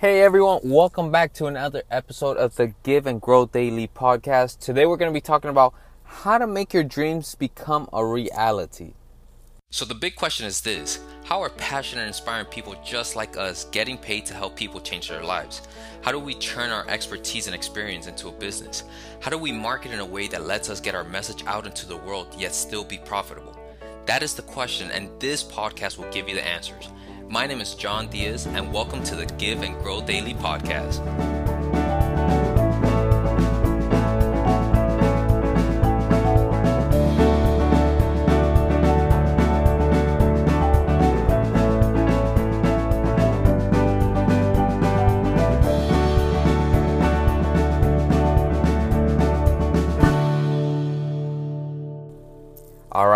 Hey everyone, welcome back to another episode of the Give and Grow Daily podcast. Today we're going to be talking about how to make your dreams become a reality. So, the big question is this How are passionate and inspiring people just like us getting paid to help people change their lives? How do we turn our expertise and experience into a business? How do we market in a way that lets us get our message out into the world yet still be profitable? That is the question, and this podcast will give you the answers. My name is Yohn Diaz, and welcome to the Give and Grow Daily podcast.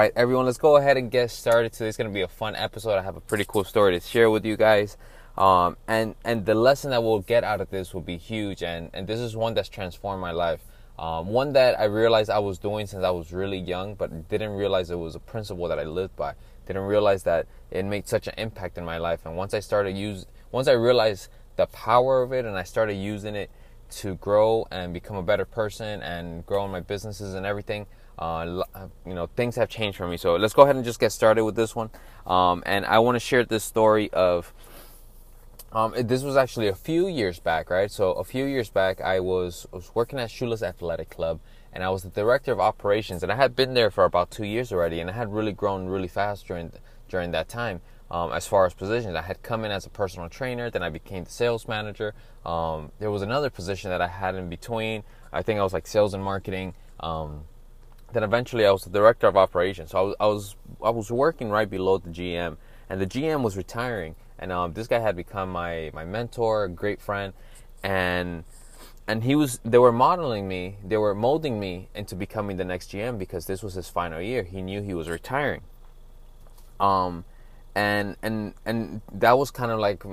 Right, everyone, let's go ahead and get started. Today's going to be a fun episode. I have a pretty cool story to share with you guys. Um, and and the lesson that we'll get out of this will be huge. And and this is one that's transformed my life. Um, one that I realized I was doing since I was really young, but didn't realize it was a principle that I lived by. Didn't realize that it made such an impact in my life. And once I started use, once I realized the power of it, and I started using it to grow and become a better person and grow in my businesses and everything uh, uh, you know, things have changed for me. So let's go ahead and just get started with this one. Um, and I want to share this story of. Um, this was actually a few years back, right? So a few years back, I was was working at Shula's Athletic Club, and I was the director of operations, and I had been there for about two years already, and I had really grown really fast during during that time. Um, as far as positions, I had come in as a personal trainer, then I became the sales manager. Um, there was another position that I had in between. I think I was like sales and marketing. Um, then eventually I was the director of operations. So I was I was I was working right below the GM, and the GM was retiring, and um, this guy had become my my mentor, great friend, and and he was they were modeling me, they were molding me into becoming the next GM because this was his final year. He knew he was retiring. Um, and and and that was kind of like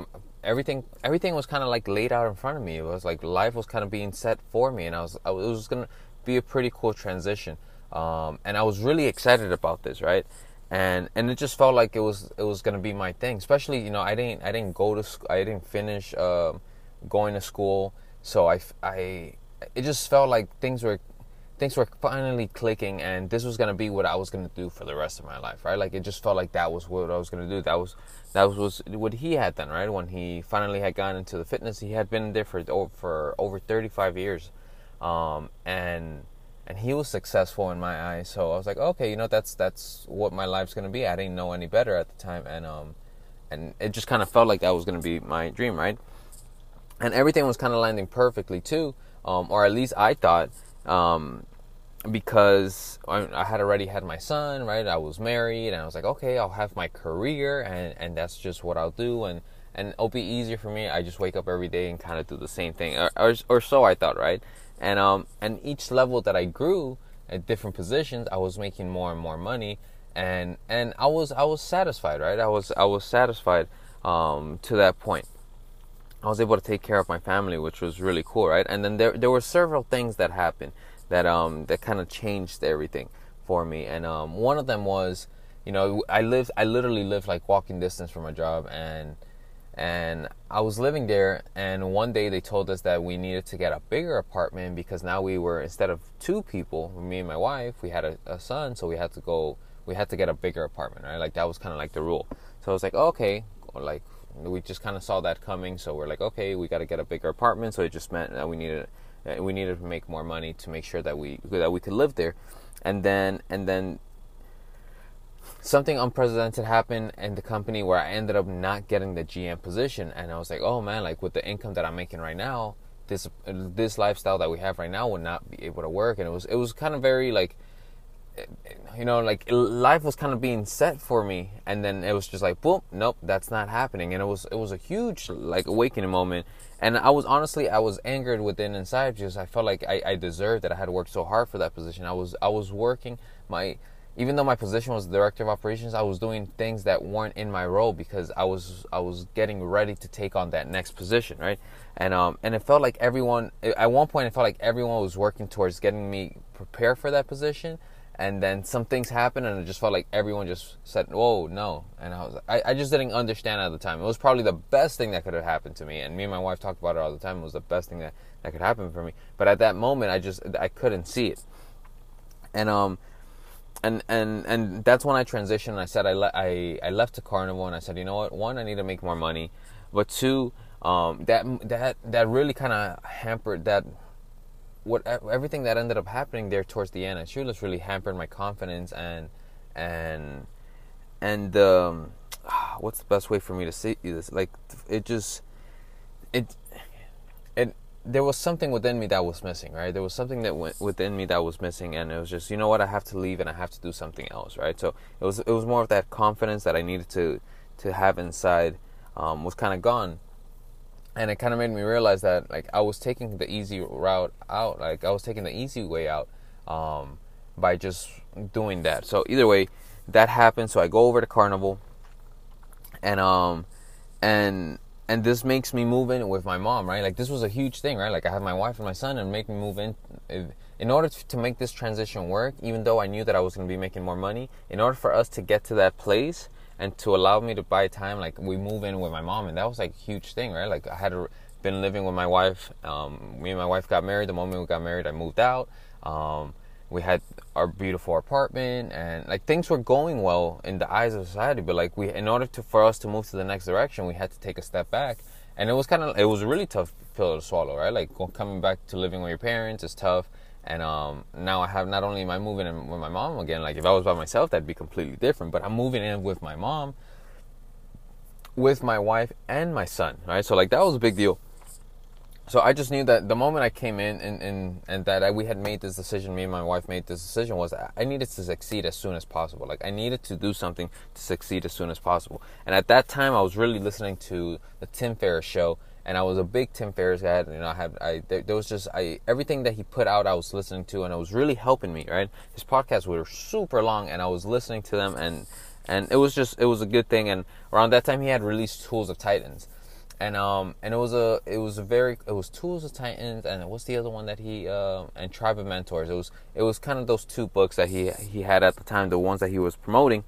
everything everything was kind of like laid out in front of me. It was like life was kind of being set for me, and I was I was, was gonna be a pretty cool transition. Um, and I was really excited about this, right? And and it just felt like it was it was gonna be my thing. Especially, you know, I didn't I didn't go to sc- I didn't finish uh, going to school, so I I it just felt like things were things were finally clicking, and this was gonna be what I was gonna do for the rest of my life, right? Like it just felt like that was what I was gonna do. That was that was, what he had done, right? When he finally had gone into the fitness, he had been there for for over 35 years, um, and and he was successful in my eyes. So I was like, okay, you know, that's that's what my life's gonna be. I didn't know any better at the time, and um, and it just kind of felt like that was gonna be my dream, right? And everything was kind of landing perfectly too, um, or at least I thought, um, because I had already had my son, right? I was married, and I was like, okay, I'll have my career, and and that's just what I'll do, and and it'll be easier for me. I just wake up every day and kind of do the same thing, or, or, or so I thought, right? And um and each level that I grew at different positions, I was making more and more money, and and I was I was satisfied, right? I was I was satisfied um, to that point. I was able to take care of my family, which was really cool, right? And then there there were several things that happened that um that kind of changed everything for me, and um one of them was, you know, I lived I literally lived like walking distance from my job, and and I was living there and one day they told us that we needed to get a bigger apartment because now we were instead of two people me and my wife we had a, a son so we had to go we had to get a bigger apartment right? Like that was kind of like the rule. So I was like okay like we just kind of saw that coming so we're like okay we got to get a bigger apartment so it just meant that we needed we needed to make more money to make sure that we that we could live there. And then and then something unprecedented happened in the company where I ended up not getting the GM position, and I was like, oh man, like with the income that I'm making right now, this this lifestyle that we have right now would not be able to work, and it was it was kind of very like, you know, like life was kind of being set for me, and then it was just like, boom, nope, that's not happening, and it was it was a huge like awakening moment, and I was honestly I was angered within inside. Because I felt like I, I deserved that I had worked so hard for that position. I was I was working my even though my position was director of operations, I was doing things that weren't in my role because I was I was getting ready to take on that next position, right? And um and it felt like everyone at one point it felt like everyone was working towards getting me prepared for that position, and then some things happened and it just felt like everyone just said whoa no. And i was I, I just didn't understand at the time. It was probably the best thing that could have happened to me. And me and my wife talked about it all the time. It was the best thing that, that could happen for me. But at that moment i just i couldn't see it. And um and and and that's when i transitioned. I said i, le- I i left the carnival and i said you know what? One i need to make more money. But two um that that that really kind of hampered that what everything that ended up happening there towards the end, it sure really hampered my confidence and and and um, what's the best way for me to say this? Like it just it it there was something within me that was missing, right? There was something that went within me that was missing, and it was just you know what I have to leave and I have to do something else, right? So it was it was more of that confidence that I needed to to have inside um, was kind of gone and it kind of made me realize that like I was taking the easy route out, like I was taking the easy way out um, by just doing that. So either way, that happened. So I go over to Carnival, and um, and and this makes me move in with my mom, right? Like this was a huge thing, right? Like I have my wife and my son, and make me move in. In order to make this transition work, even though I knew that I was going to be making more money, in order for us to get to that place, and to allow me to buy time like we move in with my mom and that was like a huge thing right like i had been living with my wife um, me and my wife got married the moment we got married i moved out um, we had our beautiful apartment and like things were going well in the eyes of society but like we in order to for us to move to the next direction we had to take a step back and it was kind of it was a really tough pill to swallow right like coming back to living with your parents is tough and um, now I have not only am I moving in with my mom again, like if I was by myself, that'd be completely different. But I'm moving in with my mom, with my wife and my son, right? So like that was a big deal. So I just knew that the moment I came in and and, and that I, we had made this decision, me and my wife made this decision was I needed to succeed as soon as possible. Like I needed to do something to succeed as soon as possible. And at that time, I was really listening to the Tim Ferriss show and I was a big Tim Ferriss guy. You know, I had I there, there, was just I everything that he put out, I was listening to, and it was really helping me. Right, his podcasts were super long, and I was listening to them, and and it was just it was a good thing. And around that time, he had released Tools of Titans, and um and it was a it was a very it was Tools of Titans, and what's the other one that he uh, and Tribe of Mentors. It was it was kind of those two books that he he had at the time, the ones that he was promoting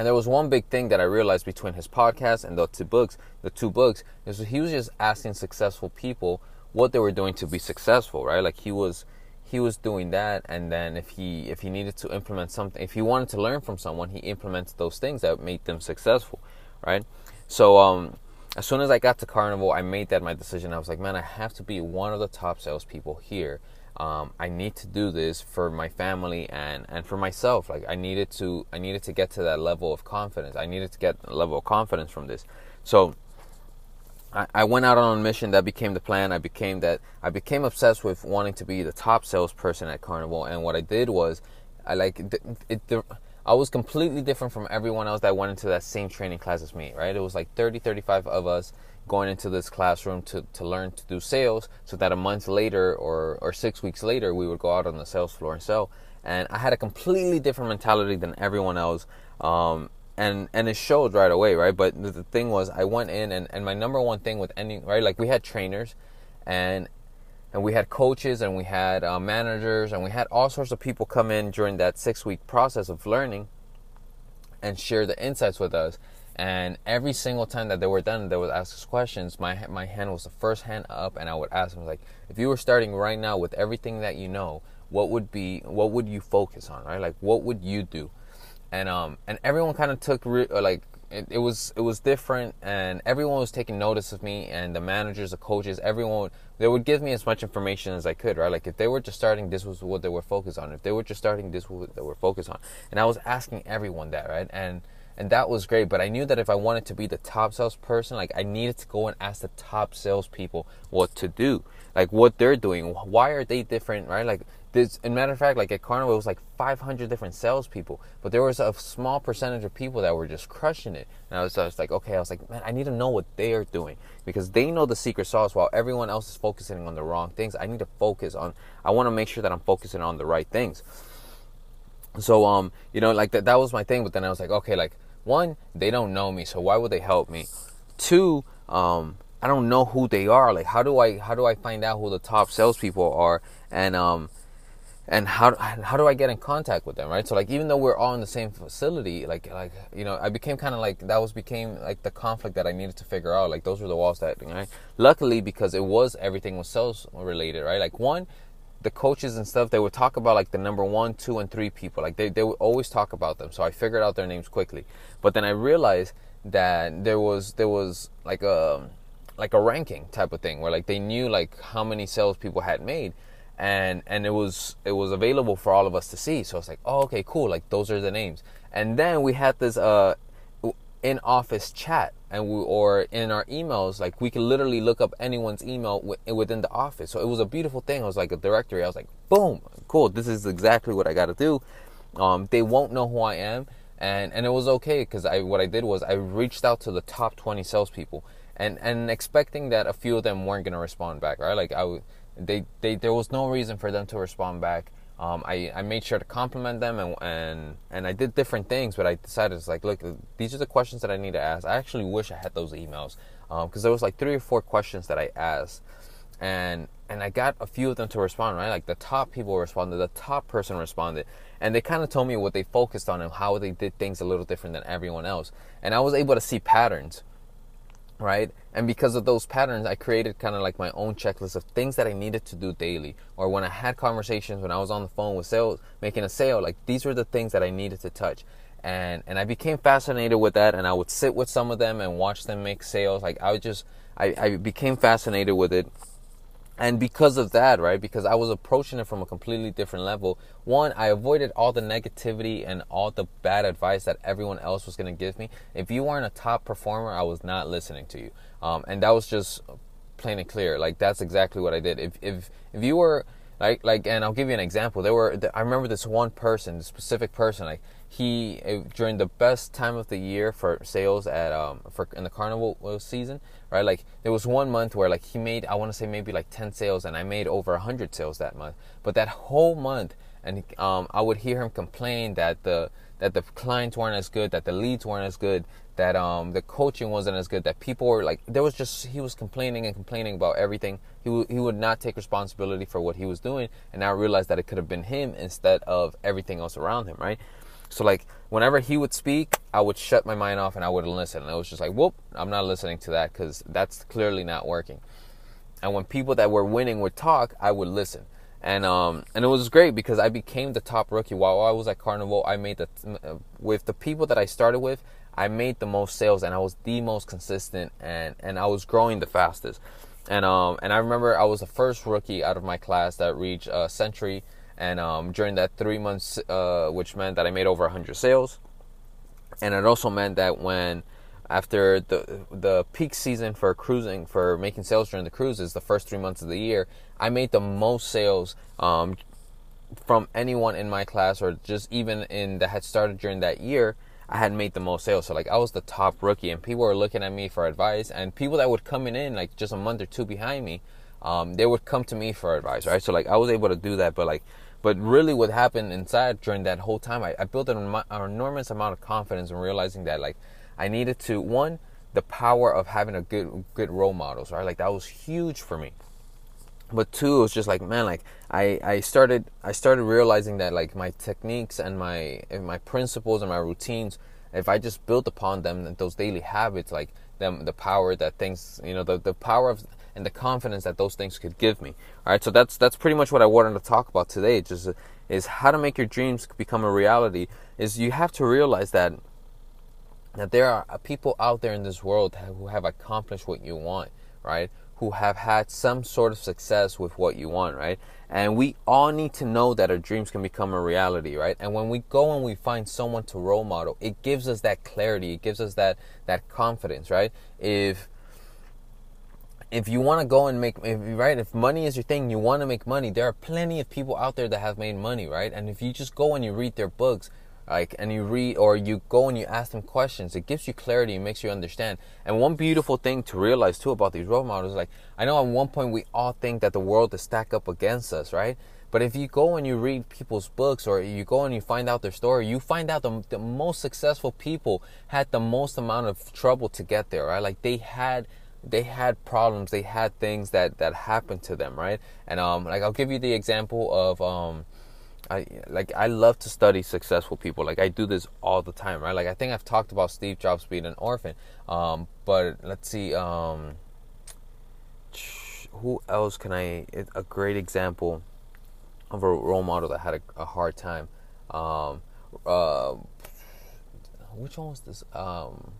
and there was one big thing that I realized between his podcast and the two books, the two books, is he was just asking successful people what they were doing to be successful, right? Like he was he was doing that and then if he if he needed to implement something if he wanted to learn from someone, he implemented those things that made them successful, right? So um as soon as I got to Carnival, I made that my decision. I was like, man, I have to be one of the top salespeople here um, I need to do this for my family and, and for myself. Like I needed to I needed to get to that level of confidence. I needed to get a level of confidence from this. So I, I went out on a mission that became the plan. I became that I became obsessed with wanting to be the top salesperson at Carnival. And what I did was I like it, it, it I was completely different from everyone else that went into that same training class as me, right? It was like 30, 35 of us going into this classroom to, to learn to do sales so that a month later or, or six weeks later we would go out on the sales floor and sell. And i had a completely different mentality than everyone else um, and and it showed right away right? But the, the thing was i went in and, and my number one thing with any right? Like we had trainers and and we had coaches and we had uh, managers and we had all sorts of people come in during that six week process of learning and share the insights with us and every single time that they were done, they would ask us questions. My my hand was the first hand up, and I would ask them like, if you were starting right now with everything that you know, what would be what would you focus on, right? Like, what would you do? And um and everyone kind of took re- like it, it, was it was different, and everyone was taking notice of me, and the managers, the coaches, everyone they would give me as much information as I could, right? Like if they were just starting, this was what they were focused on. If they were just starting, this was what they were focused on. And I was asking everyone that, right? And and that was great. But I knew that if I wanted to be the top salesperson, like I needed to go and ask the top salespeople what to do, like what they're doing. Why are they different, right? Like this. In matter of fact, like at Carnival, it was like 500 different salespeople, but there was a small percentage of people that were just crushing it. And I was, I was like, okay, I was like, man, I need to know what they are doing because they know the secret sauce while everyone else is focusing on the wrong things. I need to focus on. I want to make sure that I'm focusing on the right things. So um, you know, like that that was my thing. But then I was like, okay, like one, they don't know me, so why would they help me? Two, um, I don't know who they are. Like, how do I how do I find out who the top salespeople are? And um, and how how do I get in contact with them, right? So like even though we're all in the same facility, like like you know, I became kind of like that was became like the conflict that I needed to figure out. Like those were the walls that, right? Luckily, because it was everything was sales related, right? Like one, the coaches and stuff, they would talk about like the number one, two, and three people. Like they they would always talk about them. So I figured out their names quickly. But then I realized that there was there was like a like a ranking type of thing where like they knew like how many sales people had made and and it was it was available for all of us to see. So it's like, oh, okay, cool. Like those are the names. And then we had this uh in office chat and we or in our emails like we could literally look up anyone's email w- within the office so it was a beautiful thing i was like a directory i was like boom cool this is exactly what i got to do um, they won't know who i am and and it was okay because i what i did was i reached out to the top 20 salespeople and and expecting that a few of them weren't to respond back right like i would they, they there was no reason for them to respond back. Um, I, I made sure to compliment them and, and and I did different things, but I decided it's like, look, these are the questions that I need to ask. I actually wish I had those emails because um, there was like three or four questions that I asked, and and I got a few of them to respond. Right, like the top people responded, the top person responded, and they kind of told me what they focused on and how they did things a little different than everyone else, and I was able to see patterns right? And because of those patterns, I created kind of like my own checklist of things that I needed to do daily. Or when I had conversations, when I was on the phone with sales, making a sale, like these were the things that I needed to touch. And and I became fascinated with that. And I would sit with some of them and watch them make sales. Like I would just, I, I became fascinated with it and because of that right because i was approaching it from a completely different level one i avoided all the negativity and all the bad advice that everyone else was going to give me. If you weren't a top performer i was not listening to you. Um, and that was just plain and clear. Like that's exactly what i did. If if if you were like like and i'll give you an example. There were i remember this one person this specific person like he during the best time of the year for sales at um for in the carnival season right like there was one month where like he made i want to say maybe like 10 sales and i made over 100 sales that month. But that whole month and um i would hear him complain that the that the clients weren't as good that the leads weren't as good that um the coaching wasn't as good that people were like there was just he was complaining and complaining about everything. He, w- he would not take responsibility for what he was doing and now realized that it could have been him instead of everything else around him right so like whenever he would speak, I would shut my mind off and I wouldn't listen. And it was just like, whoop, I'm not listening to that because that's clearly not working. And when people that were winning would talk, I would listen. And um and it was great because I became the top rookie while I was at Carnival. I made the uh, with the people that I started with, I made the most sales and I was the most consistent and and I was growing the fastest. And um and I remember I was the first rookie out of my class that reached a century and um, during that three months, uh, which meant that I made over 100 sales, and it also meant that when after the the peak season for cruising for making sales during the cruises, the first three months of the year, I made the most sales um, from anyone in my class or just even in that had started during that year. I had made the most sales, so like I was the top rookie, and people were looking at me for advice, and people that would come in like just a month or two behind me, um, they would come to me for advice, right? So like I was able to do that, but like but really, what happened inside during that whole time, I, I built an, an enormous amount of confidence in realizing that, like, I needed to one, the power of having a good good role models, right? Like that was huge for me. But two, it was just like, man, like I, I started I started realizing that like my techniques and my and my principles and my routines, if I just built upon them, those daily habits, like them the power that things, you know, the the power of and the confidence that those things could give me. All right, so that's that's pretty much what I wanted to talk about today. Just is how to make your dreams become a reality. Is you have to realize that that there are uh, people out there in this world who have accomplished what you want, right? Who have had some sort of success with what you want, right? And we all need to know that our dreams can become a reality, right? And when we go and we find someone to role model, it gives us that clarity, it gives us that that confidence, right? If if you want to go and make if, right if money is your thing you want to make money. There are plenty of people out there that have made money right? And if you just go and you read their books like and you read or you go and you ask them questions it gives you clarity it makes you understand. And one beautiful thing to realize too about these role models like i know at one point we all think that the world is stacked up against us right? But if you go and you read people's books or you go and you find out their story, you find out the, the most successful people had the most amount of trouble to get there, right? Like they had they had problems they had things that that happened to them right and um like i'll give you the example of um I like I love to study successful people. Like I do this all the time, right? Like I think I've talked about Steve Jobs being an orphan. Um, but let's see, um, who else can I? A great example of a role model that had a, a hard time. Um, uh, which one was this? Um,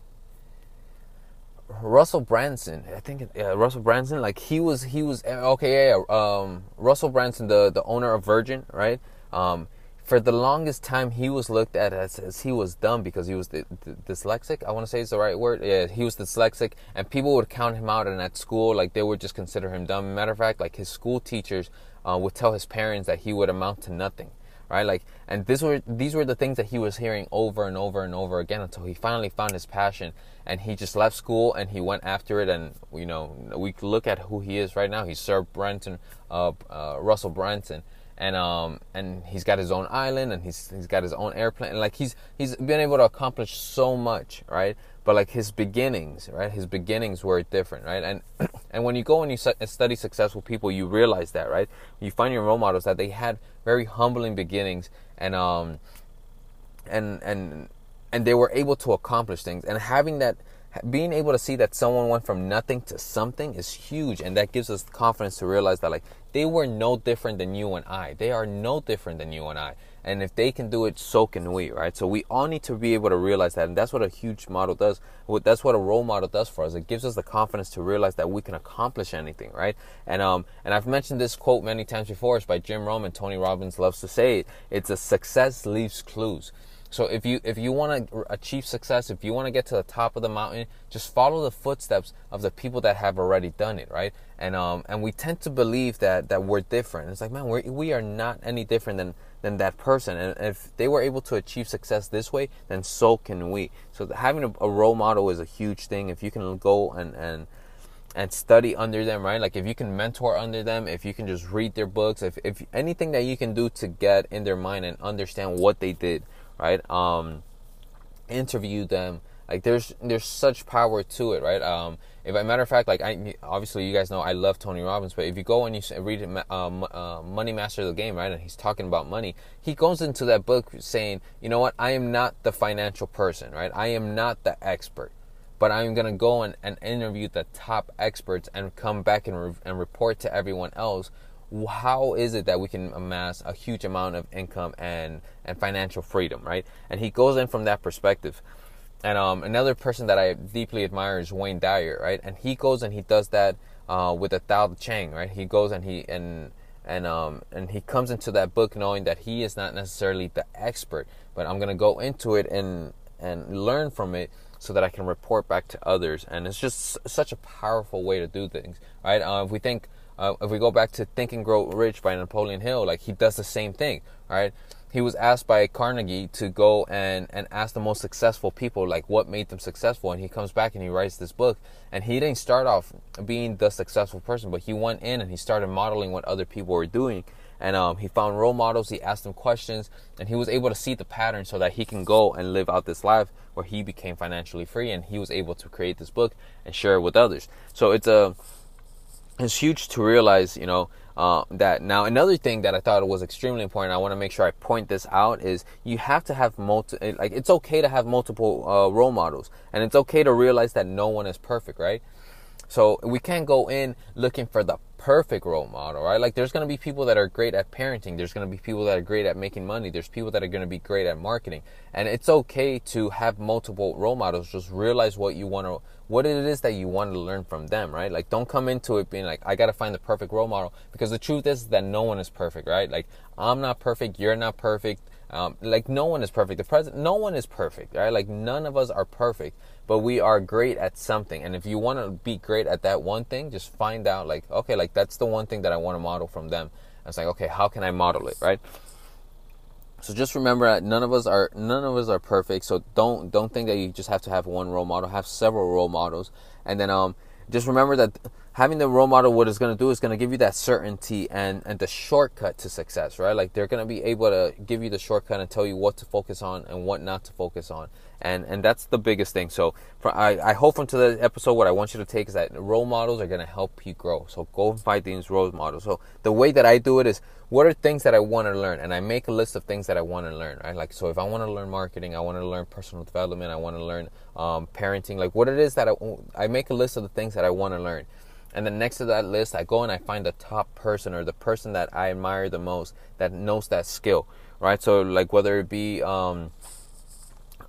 Russell Branson, I think yeah, Russell Branson, like he was, he was okay, yeah, yeah. Um, Russell Branson, the the owner of Virgin, right? Um, for the longest time, he was looked at as, as he was dumb because he was the, the, dyslexic. I want to say it's the right word. Yeah, he was dyslexic, and people would count him out. And at school, like they would just consider him dumb. Matter of fact, like his school teachers uh, would tell his parents that he would amount to nothing right? Like, and these were these were the things that he was hearing over and over and over again until he finally found his passion, and he just left school and he went after it. And you know, we look at who he is right now. He's Sir Branson, uh, uh, Russell Brunson, and um, and he's got his own island, and he's he's got his own airplane. And like he's he's been able to accomplish so much, right? But like his beginnings, right? His beginnings were different, right? And and when you go and you study successful people, you realize that, right? You find your role models that they had very humbling beginnings and um and and and they were able to accomplish things and having that being able to see that someone went from nothing to something is huge and that gives us confidence to realize that like they were no different than you and I they are no different than you and I and if they can do it so can we right? So we all need to be able to realize that. And that's what a huge model does. That's what a role model does for us. It gives us the confidence to realize that we can accomplish anything right? And um and I've mentioned this quote many times before. It's by Jim Rohn and Tony Robbins loves to say it. It's a success leaves clues. So if you if you want to achieve success, if you want to get to the top of the mountain, just follow the footsteps of the people that have already done it, right? And um and we tend to believe that that we're different. It's like man, we we are not any different than than that person. And if they were able to achieve success this way, then so can we. So having a, a role model is a huge thing. If you can go and and and study under them, right? Like if you can mentor under them, if you can just read their books, if if anything that you can do to get in their mind and understand what they did right? Um, interview them. Like there's there's such power to it, right? Um, if a matter of fact, like I obviously you guys know I love Tony Robbins, but if you go and you read um, uh, Money Master of the Game, right, and he's talking about money, he goes into that book saying, you know what, I am not the financial person, right? I am not the expert, but I'm gonna go and, and interview the top experts and come back and re- and report to everyone else how is it that we can amass a huge amount of income and and financial freedom, right? And he goes in from that perspective. And um, another person that I deeply admire is Wayne Dyer, right? And he goes and he does that uh, with a Tao Chang, right? He goes and he and and um and he comes into that book knowing that he is not necessarily the expert, but I'm gonna go into it and and learn from it so that I can report back to others. And it's just such a powerful way to do things, right? Uh, if we think uh, if we go back to Think and Grow Rich by Napoleon Hill, like he does the same thing, right? He was asked by Carnegie to go and, and ask the most successful people, like what made them successful. And he comes back and he writes this book. And he didn't start off being the successful person, but he went in and he started modeling what other people were doing. And um, he found role models, he asked them questions, and he was able to see the pattern so that he can go and live out this life where he became financially free and he was able to create this book and share it with others. So it's a it's huge to realize, you know, uh, that now another thing that I thought was extremely important. I want to make sure I point this out is you have to have multi like it's okay to have multiple uh, role models, and it's okay to realize that no one is perfect, right? So we can't go in looking for the perfect role model, right? Like there's going to be people that are great at parenting. There's going to be people that are great at making money. There's people that are going to be great at marketing. And it's okay to have multiple role models. Just realize what you want to, what it is that you want to learn from them, right? Like don't come into it being like, I got to find the perfect role model because the truth is that no one is perfect, right? Like I'm not perfect. You're not perfect. Um, like no one is perfect. The president, no one is perfect, right? Like none of us are perfect, but we are great at something. And if you want to be great at that one thing, just find out like, okay, like that's the one thing that I want to model from them. And it's like, okay, how can I model it, right? So just remember that none of us are none of us are perfect. So don't don't think that you just have to have one role model. Have several role models, and then um just remember that having the role model, what it's going to do is going to give you that certainty and, and the shortcut to success, right? Like they're going to be able to give you the shortcut and tell you what to focus on and what not to focus on. And, and that's the biggest thing. So for, I, I hope from today's episode, what I want you to take is that role models are going to help you grow. So go find these role models. So the way that I do it is what are things that I want to learn? And I make a list of things that I want to learn, right? Like, so if I want to learn marketing, I want to learn personal development, I want to learn um, parenting, like what it is that I, I make a list of the things that I want to learn and then next to that list, I go and I find the top person or the person that I admire the most that knows that skill, right? So like whether it be, um,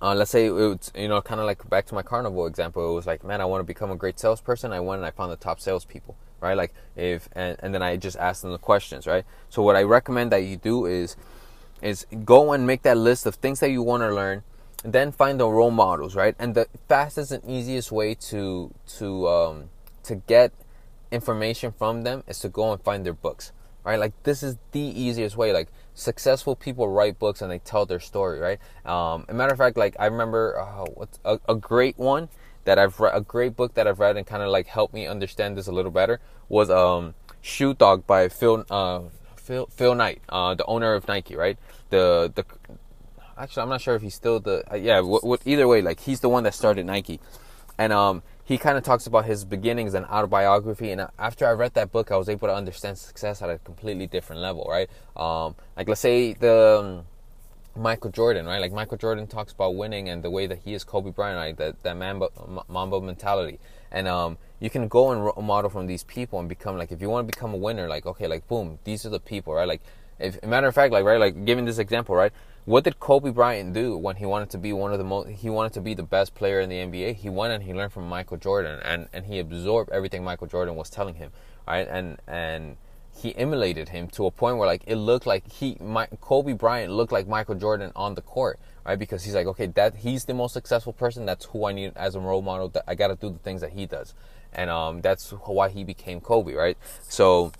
uh, let's say it's you know kind of like back to my carnival example. It was like, man, I want to become a great salesperson. I went and I found the top salespeople, right? Like if and, and then I just ask them the questions, right? So what I recommend that you do is is go and make that list of things that you want to learn then find the role models right and the fastest and easiest way to to um, to get information from them is to go and find their books right? Like this is the easiest way. Like successful people write books and they tell their story right? Um a matter of fact like i remember uh, a, a great one that i've read a great book that i've read and kind of like helped me understand this a little better was um shoe dog by phil uh phil phil knight uh the owner of nike right? The the actually i'm not sure if he's still the uh, yeah w- w- either way like he's the one that started nike. And um he kind of talks about his beginnings and autobiography. And after I read that book, I was able to understand success at a completely different level, right? Um, like let's say the um, Michael Jordan, right? Like Michael Jordan talks about winning and the way that he is Kobe Bryant, right? That that Mamba, Mamba mentality. And um, you can go and model from these people and become like, if you want to become a winner, like okay, like boom, these are the people, right? Like, if matter of fact, like right, like giving this example, right? What did Kobe Bryant do when he wanted to be one of the most he wanted to be the best player in the NBA? He went and he learned from Michael Jordan and and he absorbed everything Michael Jordan was telling him, right? And and he emulated him to a point where like it looked like he my, Kobe Bryant looked like Michael Jordan on the court, right? Because he's like, okay, that he's the most successful person. That's who I need as a role model. That I got to do the things that he does, and um, that's why he became Kobe, right? So,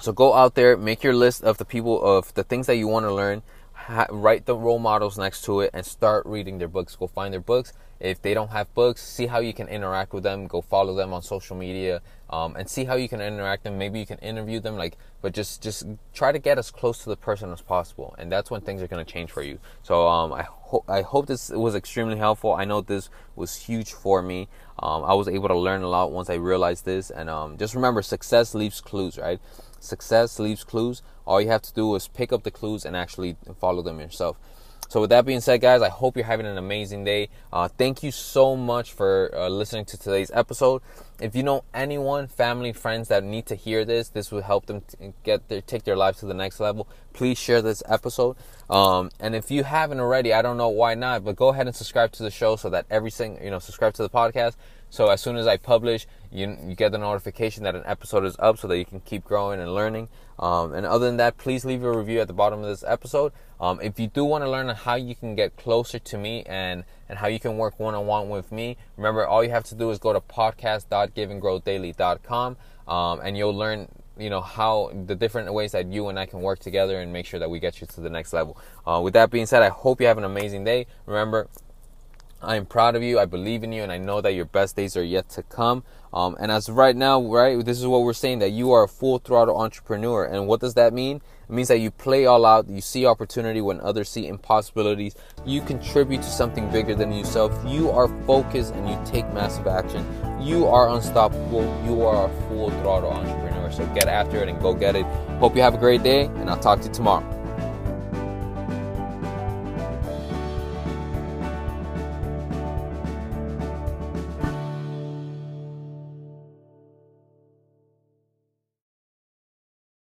so go out there, make your list of the people of the things that you want to learn ha- write the role models next to it and start reading their books. Go find their books. If they don't have books, see how you can interact with them. Go follow them on social media um, and see how you can interact them. Maybe you can interview them, like, but just just try to get as close to the person as possible, and that's when things are gonna change for you. So um, I hope I hope this was extremely helpful. I know this was huge for me. Um, I was able to learn a lot once I realized this, and um, just remember, success leaves clues, right? Success leaves clues. All you have to do is pick up the clues and actually follow them yourself. So, with that being said, guys, I hope you're having an amazing day. Uh, thank you so much for uh, listening to today's episode. If you know anyone, family, friends that need to hear this, this will help them get their take their lives to the next level. Please share this episode. Um, and if you haven't already, I don't know why not, but go ahead and subscribe to the show so that every single you know subscribe to the podcast so as soon as I publish, you, you get the notification that an episode is up so that you can keep growing and learning. Um, and other than that, please leave a review at the bottom of this episode. Um, if you do want to learn how you can get closer to me and, and how you can work one on one with me, remember all you have to do is go to podcast.giveandgrowdaily.com um, and you'll learn you know how the different ways that you and I can work together and make sure that we get you to the next level. Uh, with that being said, I hope you have an amazing day. Remember, I am proud of you. I believe in you, and I know that your best days are yet to come. Um, and as right now, right, this is what we're saying that you are a full throttle entrepreneur. And what does that mean? It means that you play all out, you see opportunity when others see impossibilities, you contribute to something bigger than yourself, you are focused, and you take massive action. You are unstoppable. You are a full throttle entrepreneur. So get after it and go get it. Hope you have a great day, and I'll talk to you tomorrow.